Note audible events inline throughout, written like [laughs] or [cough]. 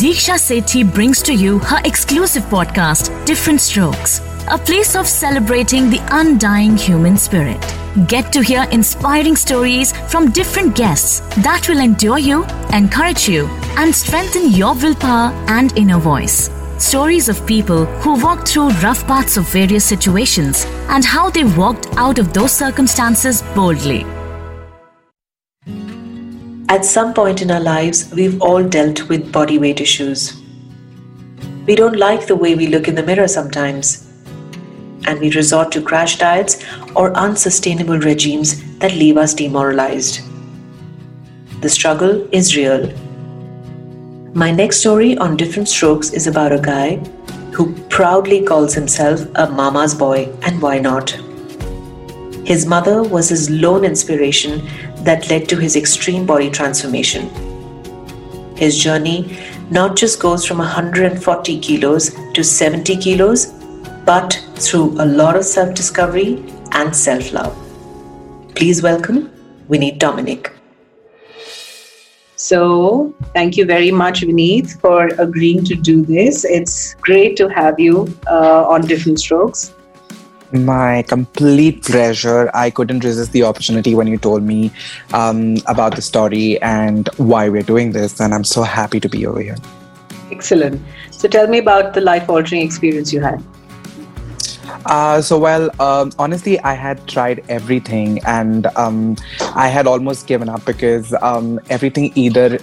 Deeksha Sethi brings to you her exclusive podcast, Different Strokes, a place of celebrating the undying human spirit. Get to hear inspiring stories from different guests that will endure you, encourage you, and strengthen your willpower and inner voice. Stories of people who walked through rough parts of various situations and how they walked out of those circumstances boldly. At some point in our lives, we've all dealt with body weight issues. We don't like the way we look in the mirror sometimes, and we resort to crash diets or unsustainable regimes that leave us demoralized. The struggle is real my next story on Different Strokes is about a guy who proudly calls himself a mama's boy, and why not? His mother was his lone inspiration that led to his extreme body transformation. His journey not just goes from 140 kilos to 70 kilos, but through a lot of self discovery and self love. Please welcome Vineet Dominic. So, thank you very much, Vineet, for agreeing to do this. It's great to have you uh, on Different Strokes. My complete pleasure. I couldn't resist the opportunity when you told me um, about the story and why we're doing this, and I'm so happy to be over here. Excellent. So, tell me about the life altering experience you had. Uh, so, well, um, honestly, I had tried everything and um, I had almost given up because um, everything either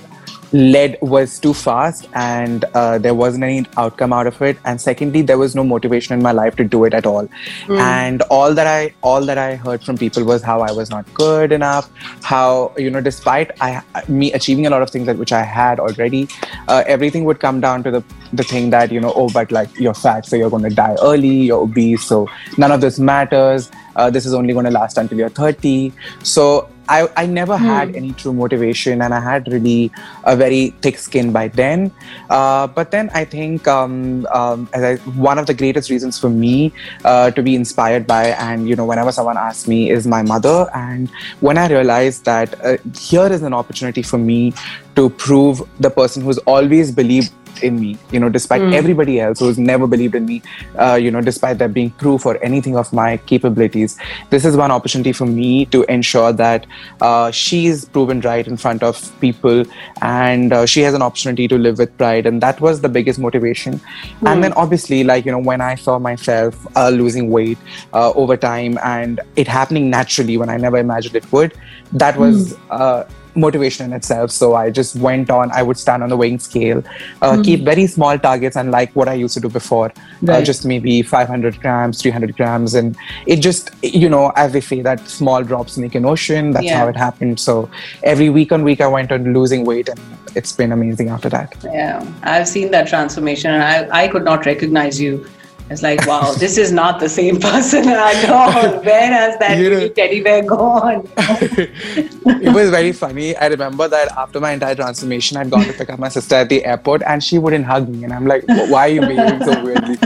led was too fast and uh, there wasn't any outcome out of it. And secondly there was no motivation in my life to do it at all. Mm. and all that i all that i heard from people was how i was not good enough how you know despite i me achieving a lot of things that which i had already uh, everything would come down to the the thing that you know oh but like you're fat so you're going to die early you're obese so none of this matters. Uh, this is only going to last until you're 30 so I, I never hmm. had any true motivation and I had really a very thick skin by then. Uh, but then I think um, um, I, one of the greatest reasons for me uh, to be inspired by, and you know, whenever someone asks me, is my mother. And when I realized that uh, here is an opportunity for me to prove the person who's always believed in me you know despite mm. everybody else who's never believed in me uh, you know despite there being proof or anything of my capabilities this is one opportunity for me to ensure that uh, she's proven right in front of people and uh, she has an opportunity to live with pride and that was the biggest motivation mm. and then obviously like you know when i saw myself uh, losing weight uh, over time and it happening naturally when i never imagined it would that was mm motivation in itself. So I just went on. I would stand on the weighing scale, uh, mm-hmm. keep very small targets, and like what I used to do before, uh, right. uh, just maybe 500 grams, 300 grams, and it just you know, as they say, that small drops make an ocean. That's yeah. how it happened. So every week on week, I went on losing weight, and it's been amazing after that. Yeah, I've seen that transformation, and I I could not recognize you it's like, wow, this is not the same [laughs] person at all. Where has that you know, teddy bear gone? [laughs] it was very funny. I remember that after my entire transformation, I'd gone to pick up my sister at the airport and she wouldn't hug me. And I'm like, why are you behaving so weirdly?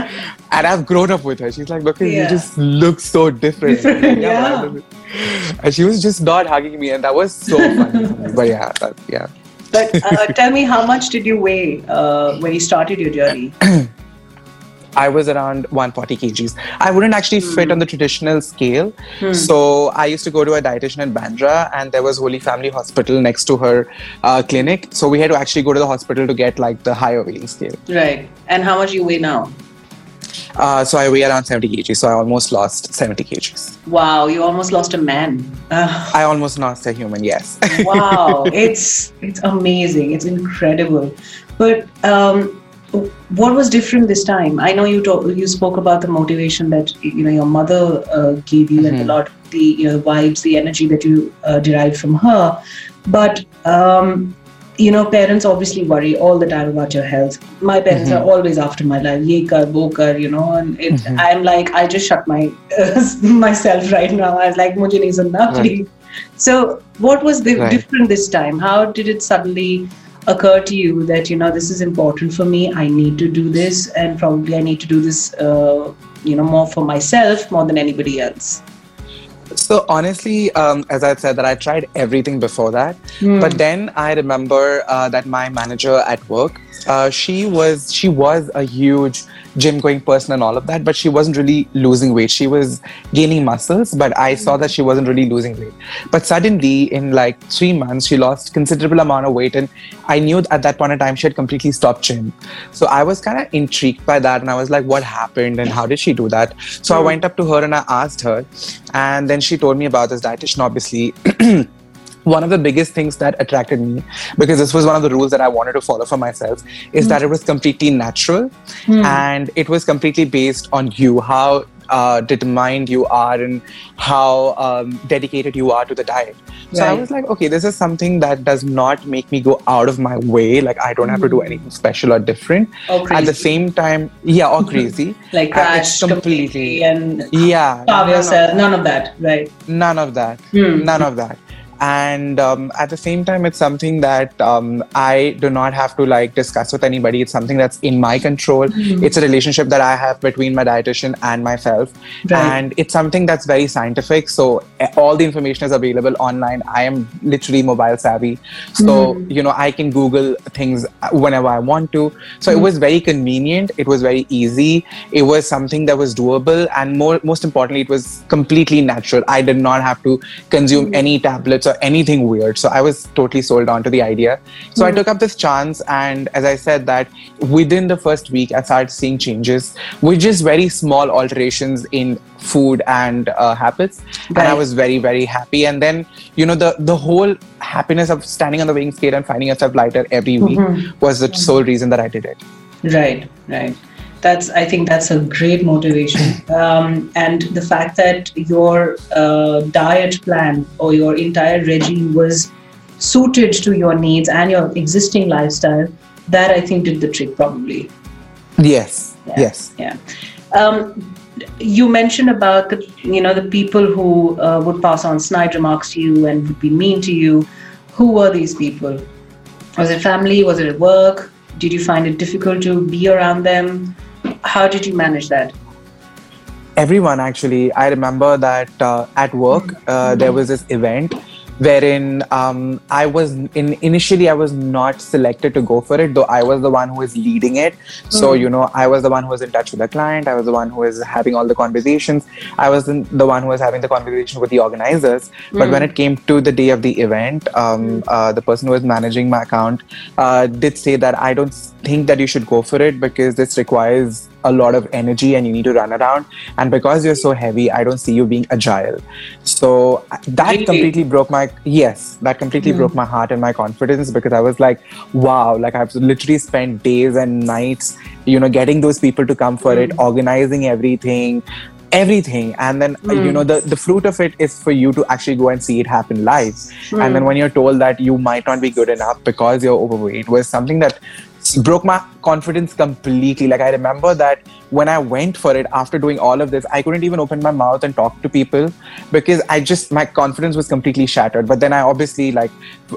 And I've grown up with her. She's like, look, yeah. you just look so different. different yeah. yeah. And she was just not hugging me. And that was so funny. but yeah, that, yeah. But uh, tell me, how much did you weigh uh, when you started your journey? [clears throat] I was around 140 kgs. I wouldn't actually mm. fit on the traditional scale. Mm. So I used to go to a dietitian in Bandra, and there was Holy Family Hospital next to her uh, clinic. So we had to actually go to the hospital to get like the higher weighing scale. Right. And how much you weigh now? Uh, so I weigh around 70 kgs. So I almost lost 70 kgs. Wow, you almost lost a man. Uh, I almost lost a human. Yes. wow, [laughs] it's it's amazing. It's incredible. But um, what was different this time i know you talk, you spoke about the motivation that you know your mother uh, gave you mm-hmm. and a lot of the you know vibes the energy that you uh, derived from her but um, you know parents obviously worry all the time about your health my parents mm-hmm. are always after my life ye kar wo kar you know and it, mm-hmm. i'm like i just shut my uh, [laughs] myself right now i was like mujhe nahi sunna please so what was the right. different this time how did it suddenly occur to you that you know this is important for me i need to do this and probably i need to do this uh, you know more for myself more than anybody else So honestly, um, as I said, that I tried everything before that, Hmm. but then I remember uh, that my manager at work, uh, she was she was a huge gym going person and all of that, but she wasn't really losing weight. She was gaining muscles, but I saw that she wasn't really losing weight. But suddenly, in like three months, she lost considerable amount of weight, and I knew at that point in time she had completely stopped gym. So I was kind of intrigued by that, and I was like, "What happened? And how did she do that?" So I went up to her and I asked her, and then she told me about this dietitian. Obviously. [clears throat] One of the biggest things that attracted me, because this was one of the rules that I wanted to follow for myself, is that it was completely natural and it was completely based on you, how uh, determined you are and how um, dedicated you are to the diet. So I was like, okay, this is something that does not make me go out of my way. Like I don't have to do anything special or different. Or At the same time, yeah, or crazy. like crash it's completely and Yeah, starve yourself. None of that, right? none of that. Hmm. None of that. And um, at the same time, it's something that um, I do not have to like discuss with anybody. It's something that's in my control. Hmm. It's a relationship that I have between my dietitian and myself, Right. and it's something that's very scientific. So eh, all the information is available online. I am literally mobile savvy, so Hmm. you know I can Google things whenever I want to. So Hmm. it was very convenient. It was very easy. It was something that was doable, and more most importantly, it was completely natural. I did not have to consume Hmm. any tablets or anything weird. So I was totally sold on to the idea. So Hmm. I took up this chance, and as I said, that within the first week, I started seeing changes which is very small alterations in food and uh, habits, and I was very very happy. And then you know the the whole happiness of standing on the weighing scale and finding yourself lighter every week Mhm. was the sole reason that I did it. Right, right. That's I think that's a great motivation, um, and the fact that your uh, diet plan or your entire regime was suited to your needs and your existing lifestyle, that I think did the trick probably. Yes, Yeah. yes. Yeah. Um, you mentioned about the you know the people who uh, would pass on snide remarks to you and would be mean to you. Who were these people? Was it family? Was it at work? Did you find it difficult to be around them? How did you manage that? everyone actually i remember that uh, at work uh, there was this event wherein um, i was in initially i was not selected to go for it though i was the one who was leading it. So you know i was the one who was in touch with the client i was the one who was having all the conversations i was the one who was having the conversation with the organizers. But when it came to the day of the event um, uh, the person who was managing my account uh, did say that i don't think that you should go for it because this requires a lot of energy and you need to run around. And because you're so heavy i don't see you being agile. So uh, that Really? completely broke my yes that completely broke my heart and my confidence because i was like wow like i've literally spent days and nights you know getting those people to come for it organizing everything everything. And then uh, you know the the fruit of it is for you to actually go and see it happen live. And then when you're told that you might not be good enough because you're overweight was something that broke my confidence completely. Like i remember that when i went for it after doing all of this i couldn't even open my mouth and talk to people because i just my confidence was completely shattered. But then i obviously like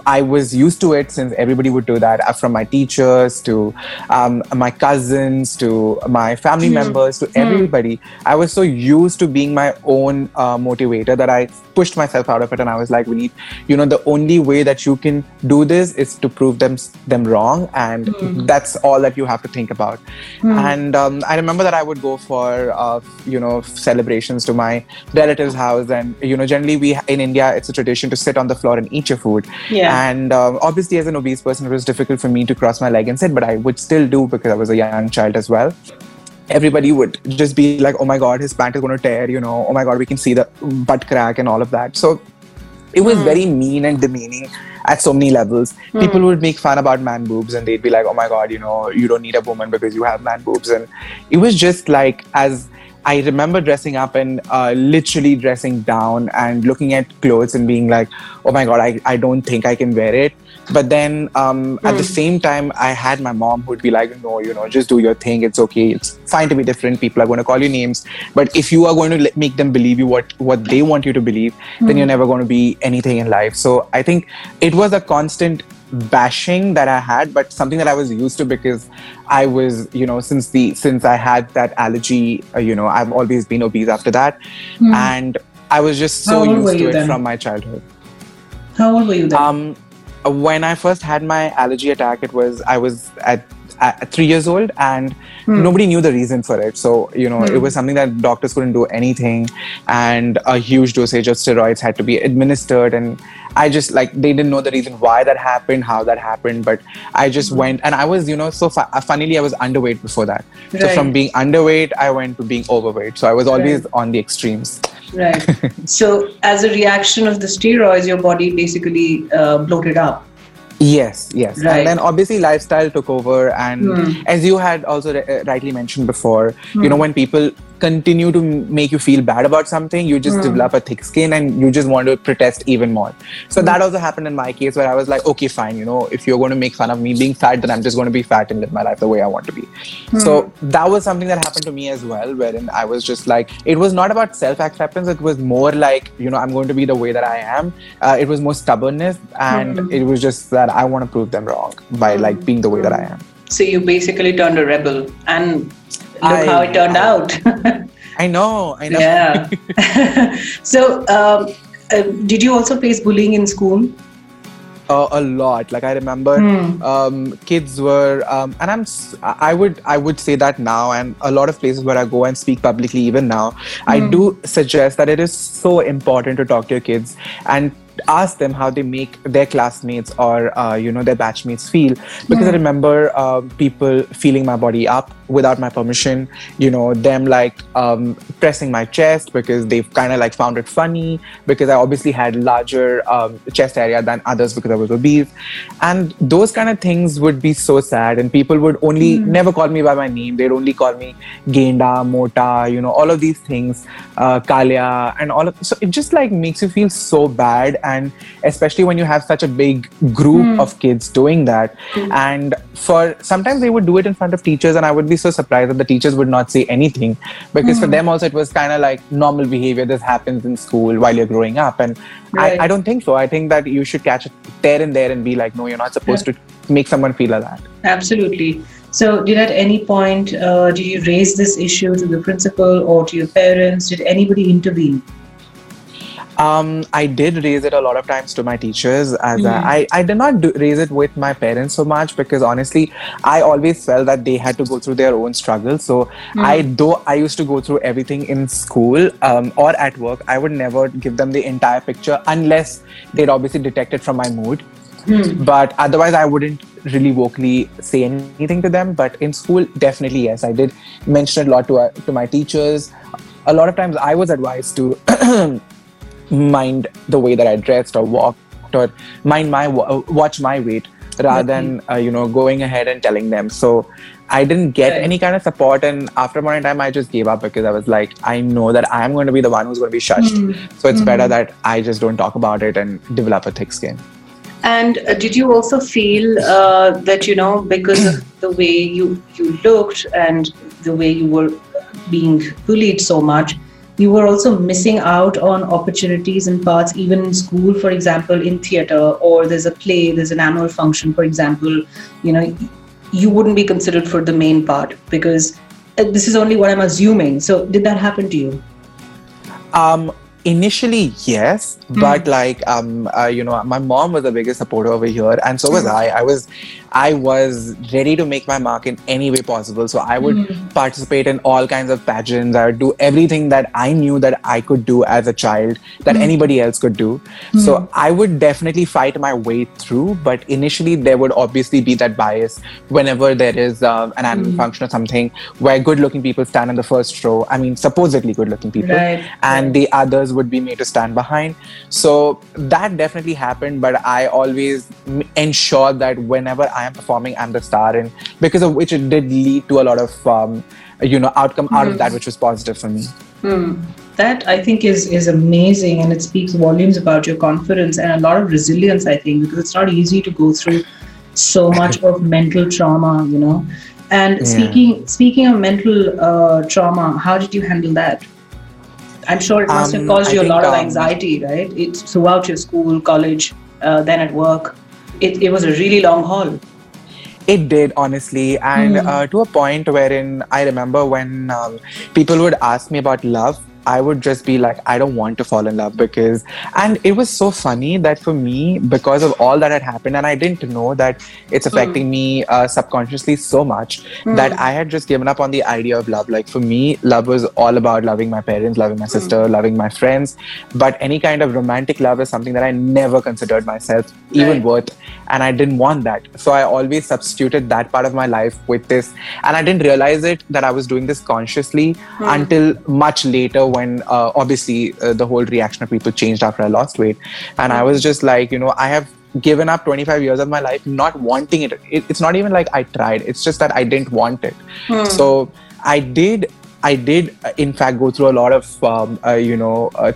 i was used to it since everybody would do that uh, from my teachers to um, my cousins to my family members to everybody. I was so used to being my own uh, motivator that i pushed myself out of it and i was like we need you know the only way that you can do this is to prove them them wrong. And that's all that you have to think about. And um, i remember that i would go for uh, you know celebrations to my relatives house. And you know generally we in india it's a tradition to sit on the floor and eat your food. Yeah. and um, obviously as an obese person it was difficult for me to cross my leg and sit but i would still do because i was a young child as well. Everybody would just be like oh my god his pant is going to tear you know. Oh my god we can see the butt crack and all of that. So it was hmm. very mean and demeaning at so many levels. Hmm. People would make fun about man boobs and they'd be like, oh my God, you know, you don't need a woman because you have man boobs. And it was just like, as I remember dressing up and uh, literally dressing down and looking at clothes and being like, oh my God, I, I don't think I can wear it. But then um, at the same time, I had my mom who'd be like, no, you know, just do your thing. It's okay. It's fine to be different. People are going to call you names. But if you are going to make them believe you what, what they want you to believe, then you're never going to be anything in life. So I think it was a constant bashing that I had, but something that I was used to because I was, you know, since the since I had that allergy, uh, you know, I've always been obese after that, and I was just so used to it then? from my childhood. How old were you then? Um, when I first had my allergy attack, it was I was at at three years old and hmm. nobody knew the reason for it so you know hmm. it was something that doctors couldn't do anything and a huge dosage of steroids had to be administered and i just like they didn't know the reason why that happened how that happened but i just hmm. went and i was you know so fu- uh, funnily i was underweight before that right. so from being underweight i went to being overweight so i was always right. on the extremes right [laughs] so as a reaction of the steroids your body basically uh, bloated up Yes, yes. Right. And then obviously lifestyle took over. And mm. as you had also uh, rightly mentioned before, mm. you hmm. know, when people continue to make you feel bad about something, you just mm. develop a thick skin and you just want to protest even more. So mm. that also happened in my case where I was like, okay, fine, you know, if you're going to make fun of me being fat, then I'm just going to be fat and live my life the way I want to be. Mm. So that was something that happened to me as well, wherein I was just like, it was not about self acceptance, it was more like, you know, I'm going to be the way that I am. Uh, it was more stubbornness and hmm. it was just that I want to prove them wrong by like hmm. being the way that I am. So you basically turned a rebel and look I, how it turned out. I know, I know. Yeah. [laughs] so, um, uh, did you also face bullying in school? Uh, a lot. Like I remember, hmm. um, kids were, um, and I'm, I would, I would say that now, and a lot of places where I go and speak publicly, even now, I hmm. do suggest that it is so important to talk to your kids and ask them how they make their classmates or uh, you know their batchmates feel. Because i remember uh, people feeling my body up without my permission. You know them like um, pressing my chest because they've kind of like found it funny. Because i obviously had larger um, chest area than others because i was obese. And those kind of things would be so sad. And people would only mm. never call me by my name. They'd only call me genda mota you know all of these things uh, kalya and all of so it just like makes you feel so bad. And especially when you have such a big group mm. of kids doing that mm. and for sometimes they would do it in front of teachers and i would be so surprised that the teachers would not say anything because mm. for hmm. them also it was kind of like normal behavior this happens in school while you're growing up and right. I, I, don't think so i think that you should catch it there and there and be like no you're not supposed yeah. to make someone feel like that absolutely so, did at any point uh, did you raise this issue to the principal or to your parents? Did anybody intervene? Um, I did raise it a lot of times to my teachers. As mm. I, I did not do, raise it with my parents so much because honestly, I always felt that they had to go through their own struggles. So mm. I, though I used to go through everything in school um, or at work, I would never give them the entire picture unless they'd obviously detected from my mood. Mm. But otherwise, I wouldn't really vocally say anything to them. But in school, definitely yes, I did mention it a lot to uh, to my teachers. A lot of times, I was advised to [clears throat] mind the way that I dressed or walked or mind my watch my weight rather than uh, you know going ahead and telling them so i didn't get right. any kind of support and after a point in time i just gave up because i was like i know that i'm going to be the one who's going to be shushed mm-hmm. so it's mm-hmm. better that i just don't talk about it and develop a thick skin and uh, did you also feel uh, that you know because of the way you you looked and the way you were being bullied so much you were also missing out on opportunities and parts even in school for example in theater or there's a play there's an annual function for example you know you wouldn't be considered for the main part because uh, this is only what i'm assuming so did that happen to you um initially yes mm. but like um uh, you know my mom was the biggest supporter over here and so was mm. i i was i was ready to make my mark in any way possible so i would mm. participate in all kinds of pageants i would do everything that i knew that i could do as a child that hmm. anybody else could do so hmm. i would definitely fight my way through but initially there would obviously be that bias whenever there is uh, an annual hmm. function or something where good looking people stand in the first row i mean supposedly good looking people right. and right. the others would be made to stand behind. So that definitely happened, but I always ensure that whenever I am performing, I'm the star, and because of which it did lead to a lot of um, you know outcome out mm. of that, hmm. which was positive for me. Mm. That I think is is amazing, and it speaks volumes about your confidence and a lot of resilience. I think because it's not easy to go through so [laughs] much of mental trauma, you know. And yeah. speaking speaking of mental uh, trauma, how did you handle that? I'm sure it must um, have caused you a lot of um, anxiety, right? It's throughout your school, college, uh, then at work. It, it was a really long haul. It did, honestly. And mm. uh, to a point wherein I remember when um, people would ask me about love, I would just be like, I don't want to fall in love because, and it was so funny that for me, because of all that had happened, and I didn't know that it's affecting mm. me uh, subconsciously so much mm. that I had just given up on the idea of love. Like for me, love was all about loving my parents, loving my sister, mm. loving my friends. But any kind of romantic love is something that I never considered myself even right. worth. And I didn't want that. So I always substituted that part of my life with this. And I didn't realize it that I was doing this consciously until much later when uh, obviously uh, the whole reaction of people changed after I lost weight. And I was just like, you know, I have given up 25 years of my life not wanting it. it it's not even like I tried, it's just that I didn't want it. Hmm. So I did. I did, in fact, go through a lot of, um, uh, you know, uh,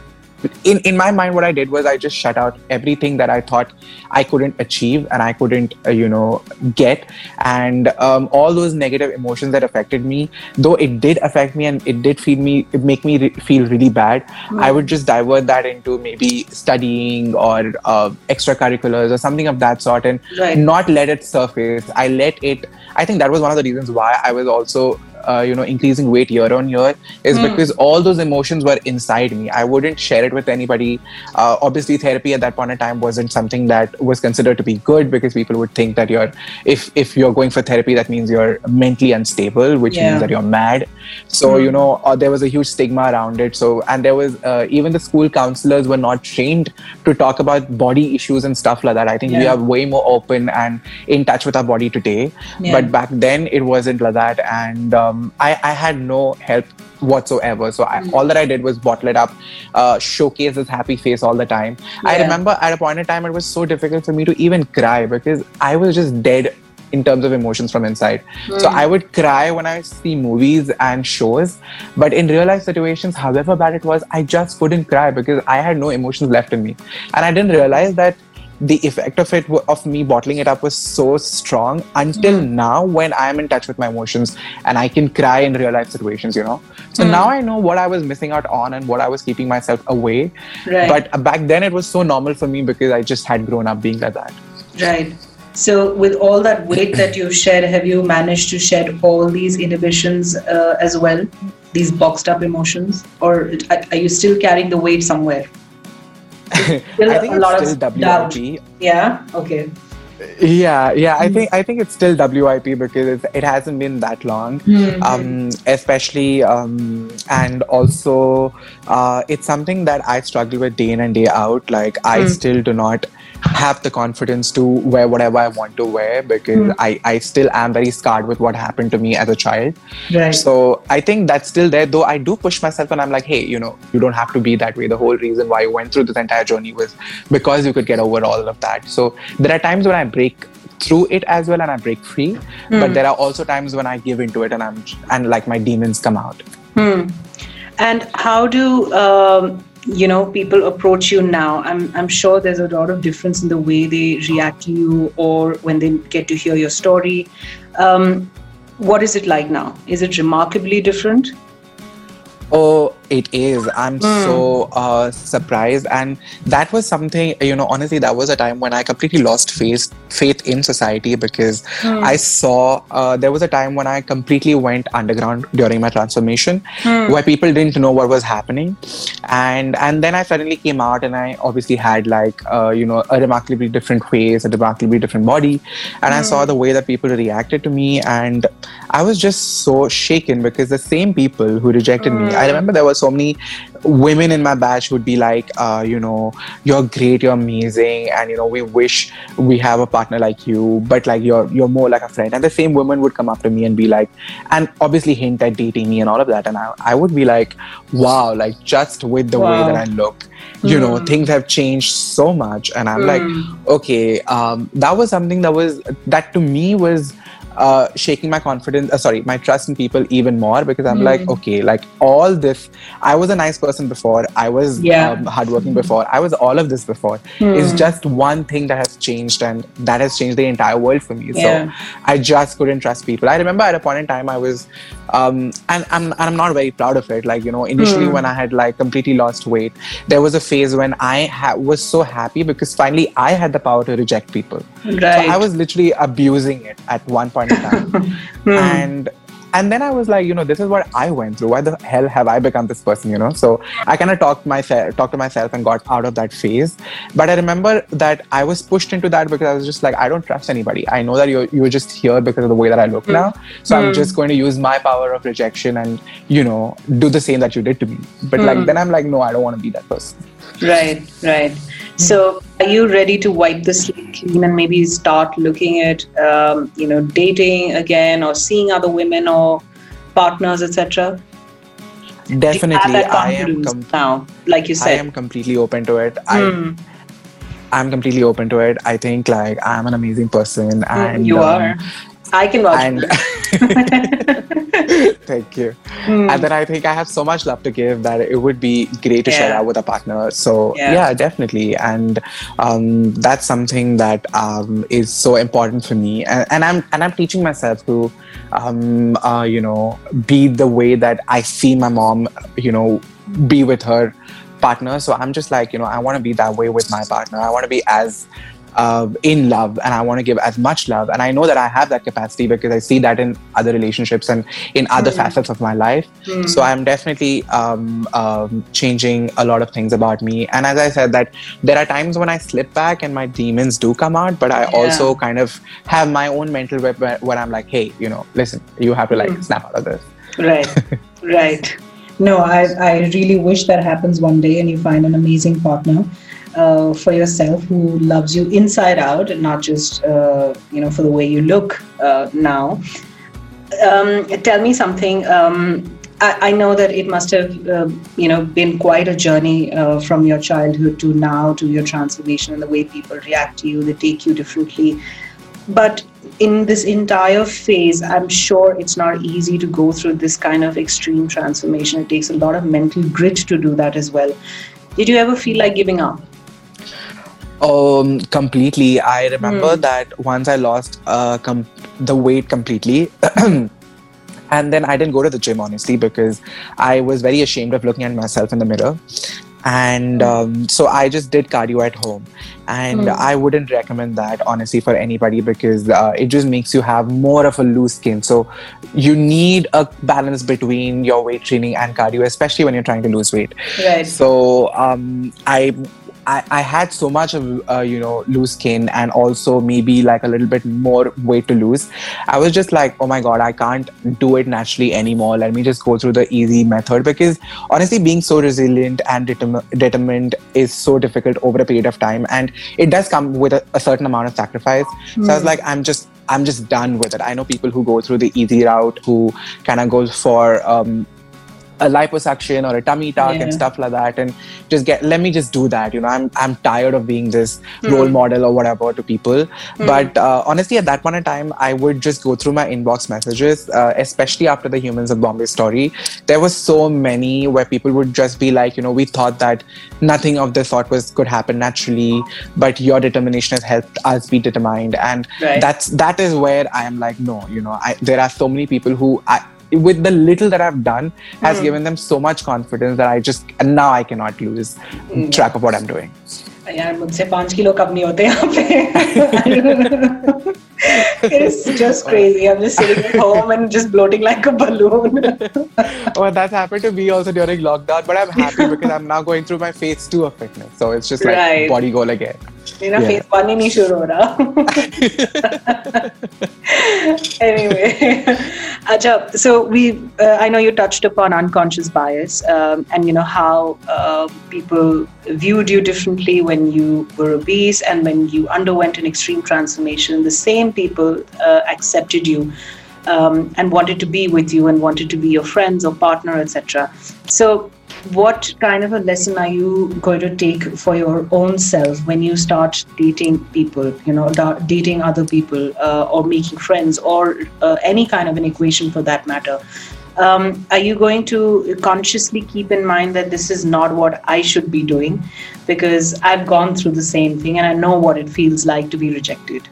in, in my mind what i did was i just shut out everything that i thought i couldn't achieve and i couldn't uh, you know get and um, all those negative emotions that affected me though it did affect me and it did feel me make me re- feel really bad mm. i would just divert that into maybe studying or uh, extracurriculars or something of that sort and right. not let it surface i let it i think that was one of the reasons why i was also uh, you know increasing weight year on year is mm. because all those emotions were inside me i wouldn't share it with anybody uh, obviously therapy at that point in time wasn't something that was considered to be good because people would think that you're if if you're going for therapy that means you're mentally unstable which yeah. means that you're mad so mm. you know uh, there was a huge stigma around it so and there was uh, even the school counselors were not trained to talk about body issues and stuff like that i think yeah. we are way more open and in touch with our body today yeah. but back then it wasn't like that and um, um, I, I had no help whatsoever. So I, all that I did was bottle it up, uh, showcase this happy face all the time. Yeah. I remember at a point in time, it was so difficult for me to even cry because I was just dead in terms of emotions from inside. Mm. So I would cry when I see movies and shows, but in real life situations, however bad it was, I just couldn't cry because I had no emotions left in me. And I didn't realize that the effect of it of me bottling it up was so strong until mm. now when i am in touch with my emotions and i can cry in real life situations you know. So mm. now i know what i was missing out on and what i was keeping myself away. Right. but back then it was so normal for me because i just had grown up being like that. Right. So with all that weight that you've shed have you managed to shed all these inhibitions uh, as well? These boxed up emotions? Or are you still carrying the weight somewhere I think a lot still WIP. Yeah. Okay. Yeah, yeah. I think I think it's still WIP because it hasn't been that long, mm-hmm. um, especially um, and also uh, it's something that I struggle with day in and day out. Like I mm. still do not have the confidence to wear whatever I want to wear because mm. I, I still am very scarred with what happened to me as a child. Right. So I think that's still there, though I do push myself and I'm like, hey, you know, you don't have to be that way. The whole reason why you went through this entire journey was because you could get over all of that. So there are times when I break through it as well and I break free. Mm. But there are also times when I give into it and I'm and like my demons come out. Mm. And how do um, you know people approach you now i'm i'm sure there's a lot of difference in the way they react to you or when they get to hear your story. Um, what is it like now? Is it remarkably different Oh, it is. I'm mm. so uh, surprised, and that was something. You know, honestly, that was a time when I completely lost faith faith in society because mm. I saw uh, there was a time when I completely went underground during my transformation, mm. where people didn't know what was happening, and and then I suddenly came out, and I obviously had like uh, you know a remarkably different face, a remarkably different body, and I saw hmm. the way that people reacted to me, and I was just so shaken because the same people who rejected me I remember there were so many women in my batch who'd be like, uh, you know, you're great, you're amazing, and you know, we wish we have a partner like you, but like you're you're more like a friend. And the same woman would come up to me and be like, and obviously hint at dating me and all of that. And I, I would be like, wow, like just with the wow. way that I look, you mm. know, hmm. things have changed so much. And I'm mm. like, hmm. okay, um, that was something that was that to me was uh, shaking my confidence, uh, sorry, my trust in people even more because I'm mm. like, okay, like all this, I was a nice person before, I was yeah. um, hardworking before, I was all of this before. Mm. It's just one thing that has changed, and that has changed the entire world for me. Yeah. So I just couldn't trust people. I remember at a point in time, I was, um, and, I'm, and I'm not very proud of it. Like, you know, initially mm. when I had like completely lost weight, there was a phase when I ha- was so happy because finally I had the power to reject people. Right. So I was literally abusing it at one point point in time. [laughs] mm. And and then I was like, you know, this is what I went through. Why the hell have I become this person? You know, so I kind of talked myself, talked to myself, and got out of that phase. But I remember that I was pushed into that because I was just like, I don't trust anybody. I know that you're you're just here because of the way that I look mm. now. So mm. I'm just going to use my power of rejection and you know do the same that you did to me. But mm. like then I'm like, no, I don't want to be that person. Right, right. So, are you ready to wipe the slate clean and maybe start looking at, um, you know, dating again or seeing other women or partners, etc.? Definitely, I am com- now, like you said. I am completely open to it. I, mm. I'm completely open to it. I think like I'm an amazing person, hmm, and you um, are. I can watch. And [laughs] [laughs] Thank you. Mm. And then I think I have so much love to give that it would be great to yeah. share out with a partner. So yeah, yeah definitely. And um, that's something that um, is so important for me. And, and, I'm and I'm teaching myself to, um, uh, you know, be the way that I see my mom, you know, be with her partner. So I'm just like, you know, I want to be that way with my partner. I want to be as uh, in love and I want to give as much love. And I know that I have that capacity because I see that in other relationships and in other mm. facets of my life. Mm. So I'm definitely um, um, changing a lot of things about me. And as I said, that there are times when I slip back and my demons do come out, but I yeah. also kind of have my own mental whip where, I'm like, hey, you know, listen, you have to like mm. snap out of this. Right, [laughs] right. No, I, I really wish that happens one day and you find an amazing partner uh, for yourself who loves you inside out and not just uh, you know for the way you look uh, now. Um, tell me something um, I, I, know that it must have uh, you know been quite a journey uh, from your childhood to now to your transformation and the way people react to you they take you differently. But in this entire phase i'm sure it's not easy to go through this kind of extreme transformation. It takes a lot of mental grit to do that as well. Did you ever feel like giving up um, completely. I remember mm. that once I lost uh, com- the weight completely. [clears throat] and then I didn't go to the gym honestly because I was very ashamed of looking at myself in the mirror. And hmm. um, so I just did cardio at home. And mm. I wouldn't recommend that honestly for anybody because uh, it just makes you have more of a loose skin. So you need a balance between your weight training and cardio, especially when you're trying to lose weight. Right. So um, I I, I had so much of uh, you know loose skin and also maybe like a little bit more weight to lose. I was just like oh my god i can't do it naturally anymore. Let me just go through the easy method. Because honestly being so resilient and determ- determined is so difficult over a period of time. And it does come with a, a certain amount of sacrifice. Mm. so i was hmm. like i'm just i'm just done with it. I know people who go through the easy route who kind of go for um, a liposuction or a tummy tuck yeah. and stuff like that and just get let me just do that you know i'm i'm tired of being this mm. role model or whatever to people mm. but uh, honestly at that point in time i would just go through my inbox messages uh, especially after the humans of bombay story there was so many where people would just be like you know we thought that nothing of this sort was could happen naturally but your determination has helped us be determined and right. that's that is where i am like no you know I, there are so many people who I, with the little that I've done has mm. given them so much confidence that I just and now I cannot lose mm. track of what I'm doing. यार मुझसे पांच kilo कम नहीं होते यहाँ पे it's just crazy. I'm just sitting at home and just bloating like a balloon. well, that's happened to me also during lockdown, but I'm happy because I'm now going through my phase two of fitness. So it's just like right. body goal again. मेरा phase one ही नहीं शुरू हो रहा [laughs] anyway acha [laughs] so we uh, i know you touched upon unconscious bias um, and you know how uh, people viewed you differently when you were obese and when you underwent an extreme transformation the same people uh, accepted you um, and wanted to be with you and wanted to be your friends or partner etc so what kind of a lesson are you going to take for your own self when you start dating people you know dating other people uh, or making friends or uh, any kind of an equation for that matter? Um, are you going to consciously keep in mind that this is not what i should be doing? Because i've gone through the same thing and i know what it feels like to be rejected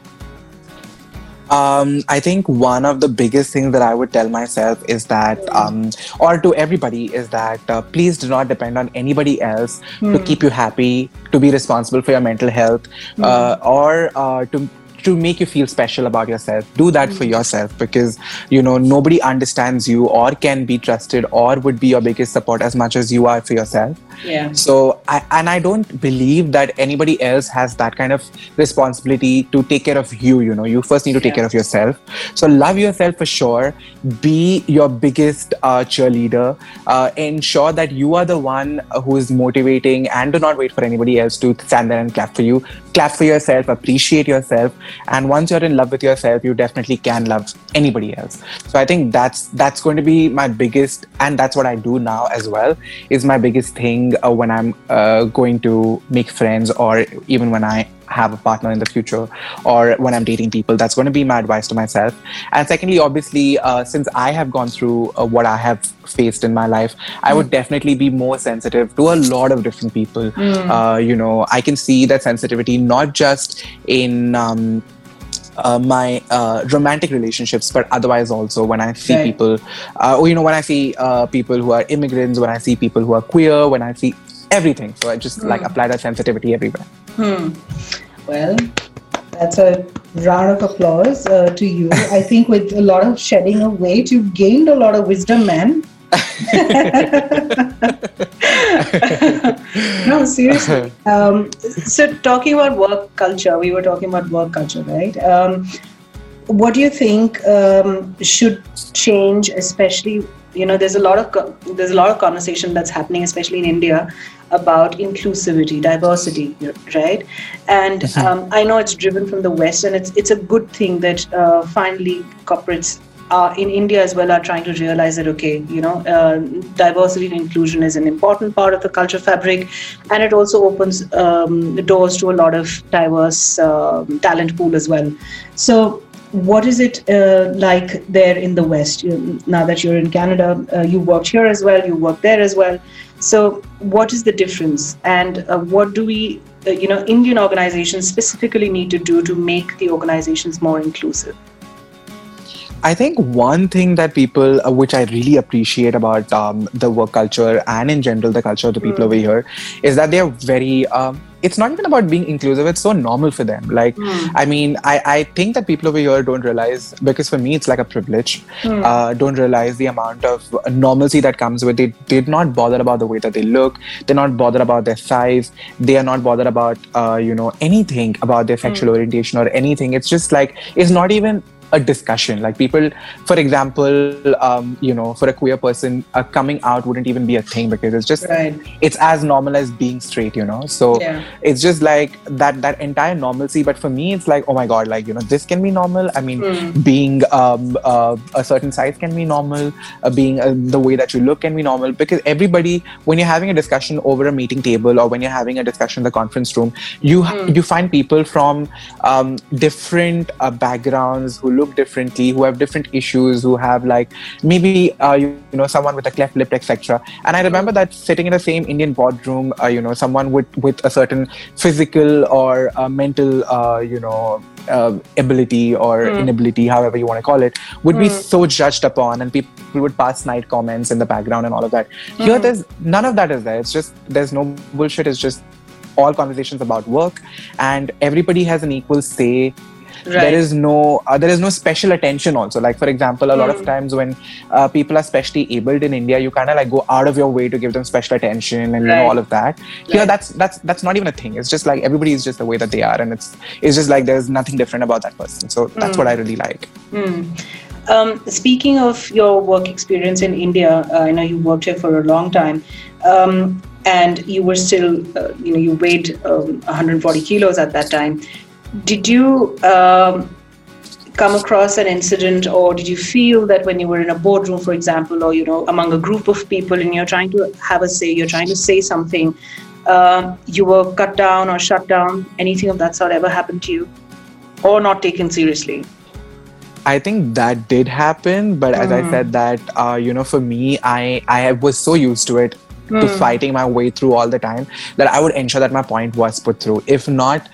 um, I think one of the biggest things that I would tell myself is that, um, or to everybody, is that uh, please do not depend on anybody else mm. to hmm. keep you happy, to be responsible for your mental health, mm. uh, or uh, to to make you feel special about yourself. Do that for yourself because you know nobody understands you or can be trusted or would be your biggest support as much as you are for yourself. Yeah. so I, and i don't believe that anybody else has that kind of responsibility to take care of you you know. You first need to take Yeah. care of yourself. So love yourself for sure. Be your biggest uh, cheerleader. Uh, ensure that you are the one who is motivating and do not wait for anybody else to stand there and clap for you clap for yourself appreciate yourself and once you're in love with yourself you definitely can love anybody else. So i think that's that's going to be my biggest and that's what i do now as well is my biggest thing uh, when i'm uh, going to make friends or even when i have a partner in the future or when i'm dating people that's going to be my advice to myself and secondly obviously uh, since i have gone through uh, what i have faced in my life i would definitely be more sensitive to a lot of different people uh, you know i can see that sensitivity not just in um, uh, my uh, romantic relationships, but otherwise also when I see Right. people, uh, or, you know, when I see uh, people who are immigrants, when I see people who are queer, when I see everything. So I just like apply that sensitivity everywhere. Well, that's a round of applause uh, to you. I think with a lot of shedding of weight, you've gained a lot of wisdom, man. [laughs] no, seriously. Um, so, talking about work culture, we were talking about work culture, right? Um, what do you think um, should change, especially? You know, there's a lot of there's a lot of conversation that's happening, especially in India, about inclusivity, diversity, right? And um, I know it's driven from the West, and it's it's a good thing that uh, finally corporates uh, in India as well are trying to realize that okay, you know, uh, diversity and inclusion is an important part of the culture fabric, and it also opens um, the doors to a lot of diverse um talent pool as well. So. What is it uh, like there in the West? You, now that you're in Canada, uh, you worked here as well, you worked there as well. So, what is the difference, and uh, what do we, uh, you know, Indian organizations specifically need to do to make the organizations more inclusive? I think one thing that people, uh, which I really appreciate about um, the work culture and in general the culture of the people over here, is that they are very. Um, it's not even about being inclusive; it's so normal for them. Like, I mean, I, I think that people over here don't realize because for me it's like a privilege. Uh, don't realize the amount of normalcy that comes with it. They're not bothered about the way that they look. They're not bothered about their size. They are not bothered about uh, you know anything about their sexual orientation or anything. It's just like it's not even a discussion. Like people for example um, you know for a queer person uh, coming out wouldn't even be a thing because it's just Right. it's as normal as being straight you know? So Yeah. it's just like that that entire normalcy. But for me it's like oh my god like you know this can be normal. I mean being um, uh, a certain size can be normal. Uh, being uh, the way that you look can be normal. Because everybody when you're having a discussion over a meeting table or when you're having a discussion in the conference room you ha- you find people from um, different uh, backgrounds who look differently who have different issues who have like maybe uh, you, you know someone with a cleft lip etc and i remember that sitting in the same indian boardroom uh, you know someone with with a certain physical or uh, mental uh, you know uh, ability or inability however you want to call it would be so judged upon and people would pass snide comments in the background and all of that. Here there's none of that is there. It's just there's no bullshit. It's just all conversations about work and everybody has an equal say Right. there is no uh, there is no special attention also. Like for example a lot of times when uh, people are specially abled in india you kind of like go out of your way to give them special attention and you know all of that. Here Right. that's that's that's not even a thing. It's just like everybody is just the way that they are and it's it's just like there's nothing different about that person. So that's what i really like. Um, speaking of your work experience in India, uh, I know you worked here for a long time, um, and you were still, uh, you know, you weighed um, 140 kilos at that time. Did you um, come across an incident, or did you feel that when you were in a boardroom, for example, or you know, among a group of people, and you're trying to have a say, you're trying to say something, uh, you were cut down or shut down? Anything of that sort ever happened to you, or not taken seriously? I think that did happen, but as I said that, uh, you know, for me, I I was so used to it to Hmm. fighting my way through all the time that I would ensure that my point was put through. If not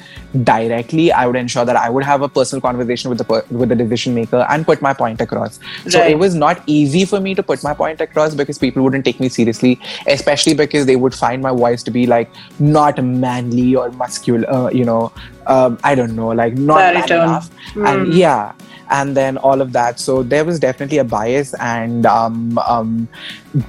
directly, I would ensure that I would have a personal conversation with the per- with the decision maker and put my point across. So it was not easy for me to put my point across because people wouldn't take me seriously, especially because they would find my voice to be like not manly or muscular, uh, you know, um, I don't know, like not Baritone. enough. And yeah, and then all of that. So there was definitely a bias, and um, um,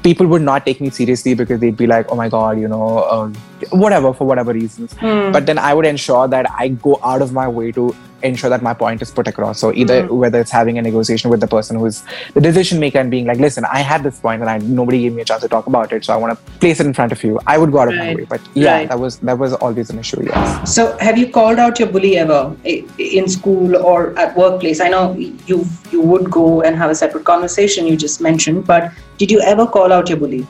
people would not take me seriously because they'd be like, "Oh my god," you know, uh, whatever for whatever reasons. Hmm. But then I would ensure that I go out of my way to ensure that my point is put across. So either whether it's having a negotiation with the person who's the decision maker and being like, "Listen, I had this point and I nobody gave me a chance to talk about it, so I want to place it in front of you." I would go out of my way. But yeah, Right. that was that was always an issue. Yes. So, have you called out your bully ever in school or at workplace? I know you you would go and have a separate conversation. You just mentioned, but did you ever call out your bully?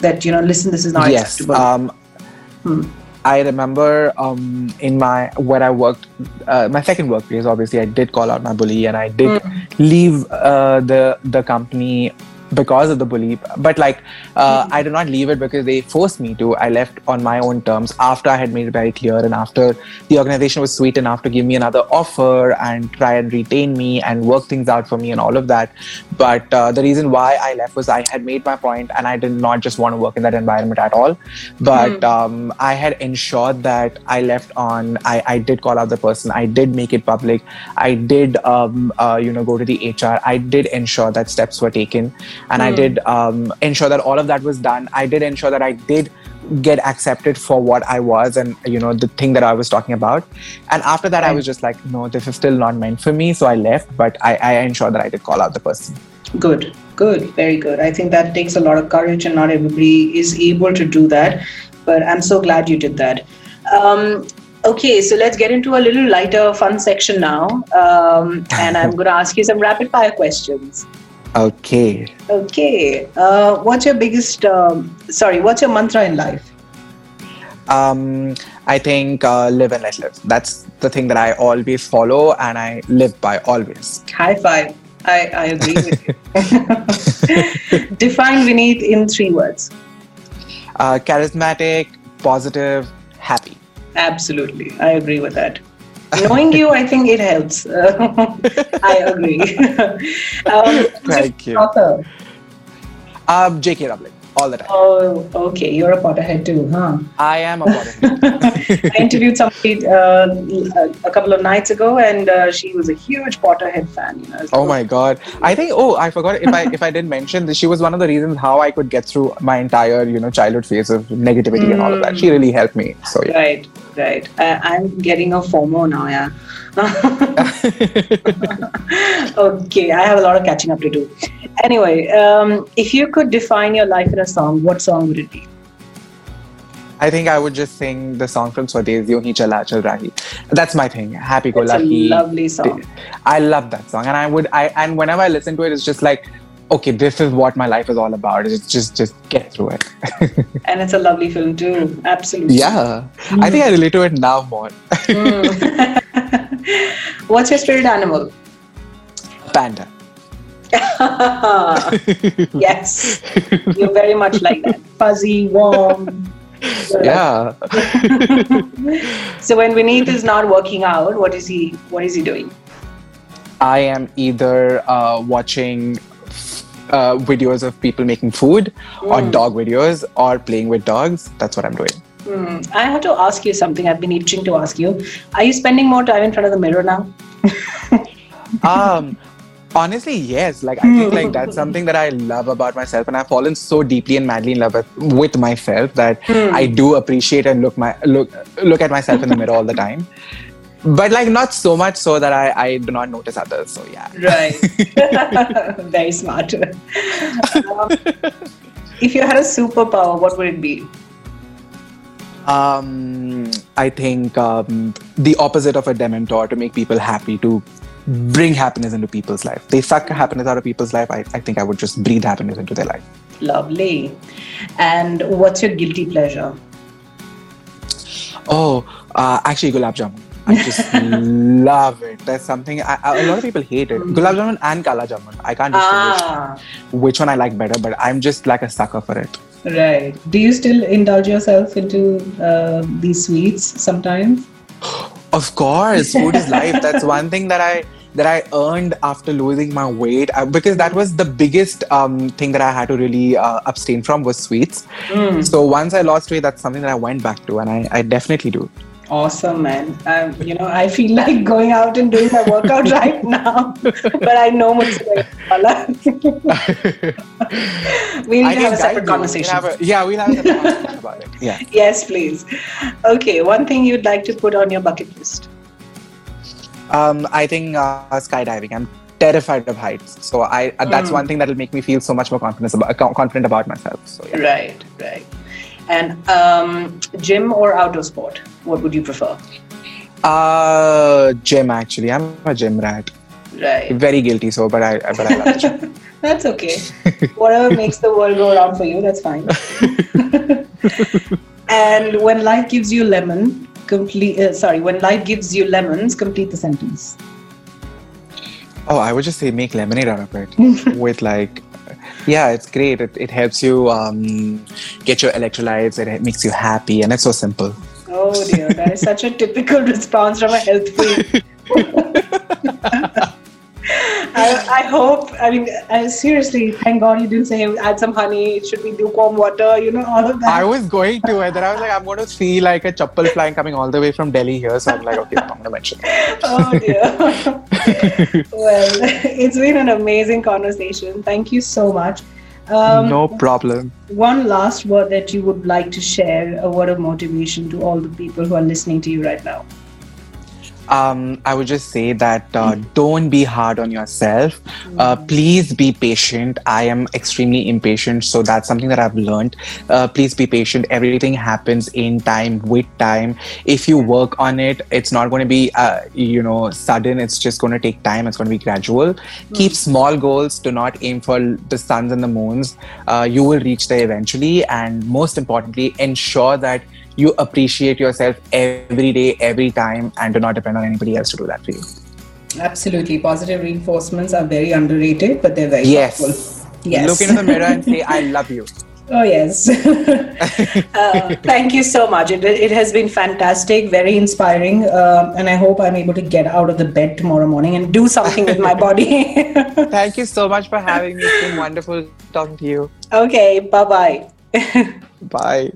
That you know, listen, this is not yes. acceptable. Um, Hmm. I remember um, in my where I worked, uh, my second workplace. Obviously, I did call out my bully, and I did leave uh, the the company because of the bully. But like, uh, I did not leave it because they forced me to. I left on my own terms after I had made it very clear, and after the organization was sweet enough to give me another offer and try and retain me and work things out for me and all of that. But uh, the reason why I left was I had made my point, and I did not just want to work in that environment at all. But um, I had ensured that I left on. I, I did call out the person. I did make it public. I did, um, uh, you know, go to the HR. I did ensure that steps were taken, and I did um, ensure that all of that was done. I did ensure that I did get accepted for what I was and you know the thing that I was talking about. And after that, I was just like, no, this is still not meant for me. So I left, but I, I ensured that I did call out the person. Good, good, very good. I think that takes a lot of courage, and not everybody is able to do that. But I'm so glad you did that. Um, okay, so let's get into a little lighter, fun section now. Um, and I'm [laughs] going to ask you some rapid fire questions. Okay. Okay, uh, what's your biggest, um, sorry, what's your mantra in life? Um, I think uh, live and let live. That's the thing that I always follow and I live by always. High five. I, I agree with you. [laughs] Define Vineet in three words. Uh, charismatic, positive, happy. Absolutely, I agree with that. Knowing you, I think it helps. [laughs] I agree. [laughs] um, Thank you. Author. Um, J.K. Rowling, all the time. Oh, okay. You're a Potterhead too, huh? I am a Potterhead. [laughs] I interviewed somebody uh, a couple of nights ago, and uh, she was a huge Potterhead fan. You know. oh my god! I think. Oh, I forgot if I if I didn't mention that she was one of the reasons how I could get through my entire you know childhood phase of negativity and all of that. She really helped me. So yeah. Right, right. I, I'm getting a FOMO now, yeah. [laughs] okay, I have a lot of catching up to do. Anyway, um, if you could define your life in a song, what song would it be? I think I would just sing the song from Swades, Yun Hi Chala Chal Rahi. That's my thing. Happy Go Lucky. lovely song. I love that song, and I would. I and whenever I listen to it, it's just like, okay, this is what my life is all about. It's just just get through it. [laughs] And it's a lovely film too. Absolutely. yeah, I think I relate to it now more. Mm. [laughs] What's your spirit animal? Panda. [laughs] yes, you're very much like that. Fuzzy, warm. Yeah. So when Vineet is not working out, what is he? What is he doing? I am either uh, watching uh, videos of people making food or dog videos or playing with dogs. That's what I'm doing. Hmm. I have to ask you something. I've been itching to ask you. Are you spending more time in front of the mirror now? [laughs] um honestly yes like i think like that's something that i love about myself and i've fallen so deeply and madly in love with, with myself that i do appreciate and look my look look at myself in the mirror all the time [laughs] but like not so much so that i i do not notice others so yeah Right. [laughs] [laughs] Very smart. Um, if you had a superpower, what would it be? um i think um the opposite of a dementor to make people happy to bring happiness into people's life they suck happiness out of people's life i, I think i would just breathe happiness into their life Lovely. And what's your guilty pleasure? Oh, uh, actually, gulab jamun. I just [laughs] love it. There's something I, I- a lot of people hate it. Gulab jamun and kala jamun. I can't distinguish Ah, which one I like better, but I'm just like a sucker for it. Right. Do you still indulge yourself into uh, these sweets sometimes? Of course, food is life. [laughs] That's one thing that I that I earned after losing my weight uh, because that was the biggest um, thing that I had to really uh, abstain from was sweets. Mm. So once I lost weight, that's something that I went back to, and I, I definitely do. Awesome, man. Um, you know, I feel [laughs] like going out and doing my workout right now, but I know what's going [laughs] We need I to have a separate conversation. We'll a- yeah, we'll have a separate conversation about it. Yeah. [laughs] Yes, please. Okay, one thing you'd like to put on your bucket list. Um, I think uh, skydiving. I'm terrified of heights, so I uh, that's Mm. one thing that will make me feel so much more confident about confident about myself. So yeah. Right, right. And um, gym or outdoor sport? What would you prefer? Uh, gym actually. I'm a gym rat. Right. Very guilty, so but I but I love gym. [laughs] That's okay. Whatever makes the world go around for you, that's fine. [laughs] and when life gives you lemon, complete. Uh, sorry, when life gives you lemons, complete the sentence. Oh, I would just say make lemonade out of it [laughs] with like, yeah, it's great. It, it helps you um, get your electrolytes. It makes you happy, and it's so simple. Oh dear, that is such a typical [laughs] response from a health freak. [laughs] I, I hope. I mean, uh, seriously, thank God you didn't say add some honey. It should be lukewarm water. You know, all of that. I was going to, and then I was like, I'm going to see like a chappal flying coming all the way from Delhi here. So I'm like, okay, I'm going to mention. it. [laughs] oh dear. well, it's been an amazing conversation. Thank you so much. Um, no problem. One last word that you would like to share, a word of motivation to all the people who are listening to you right now. Um, I would just say that uh, don't be hard on yourself. Uh, please be patient. I am extremely impatient, so that's something that I've learned. Uh, please be patient. Everything happens in time, with time. If you work on it, it's not going to be, uh, you know, sudden. It's just going to take time. It's going to be gradual. Keep small goals. Do not aim for the suns and the moons. Uh, you will reach there eventually. And most importantly, ensure that you appreciate yourself every day, every time, and do not depend on anybody else to do that for you. Absolutely. Positive reinforcements are very underrated, but they're very Yes. powerful. Yes. Look into the mirror and say, I love you. [laughs] Oh, yes. [laughs] uh, thank you so much. It, it has been fantastic, very inspiring. Um and I hope I'm able to get out of the bed tomorrow morning and do something with my [laughs] body. Thank you so much for having me. It's been wonderful talking to you. okay, bye bye. Bye.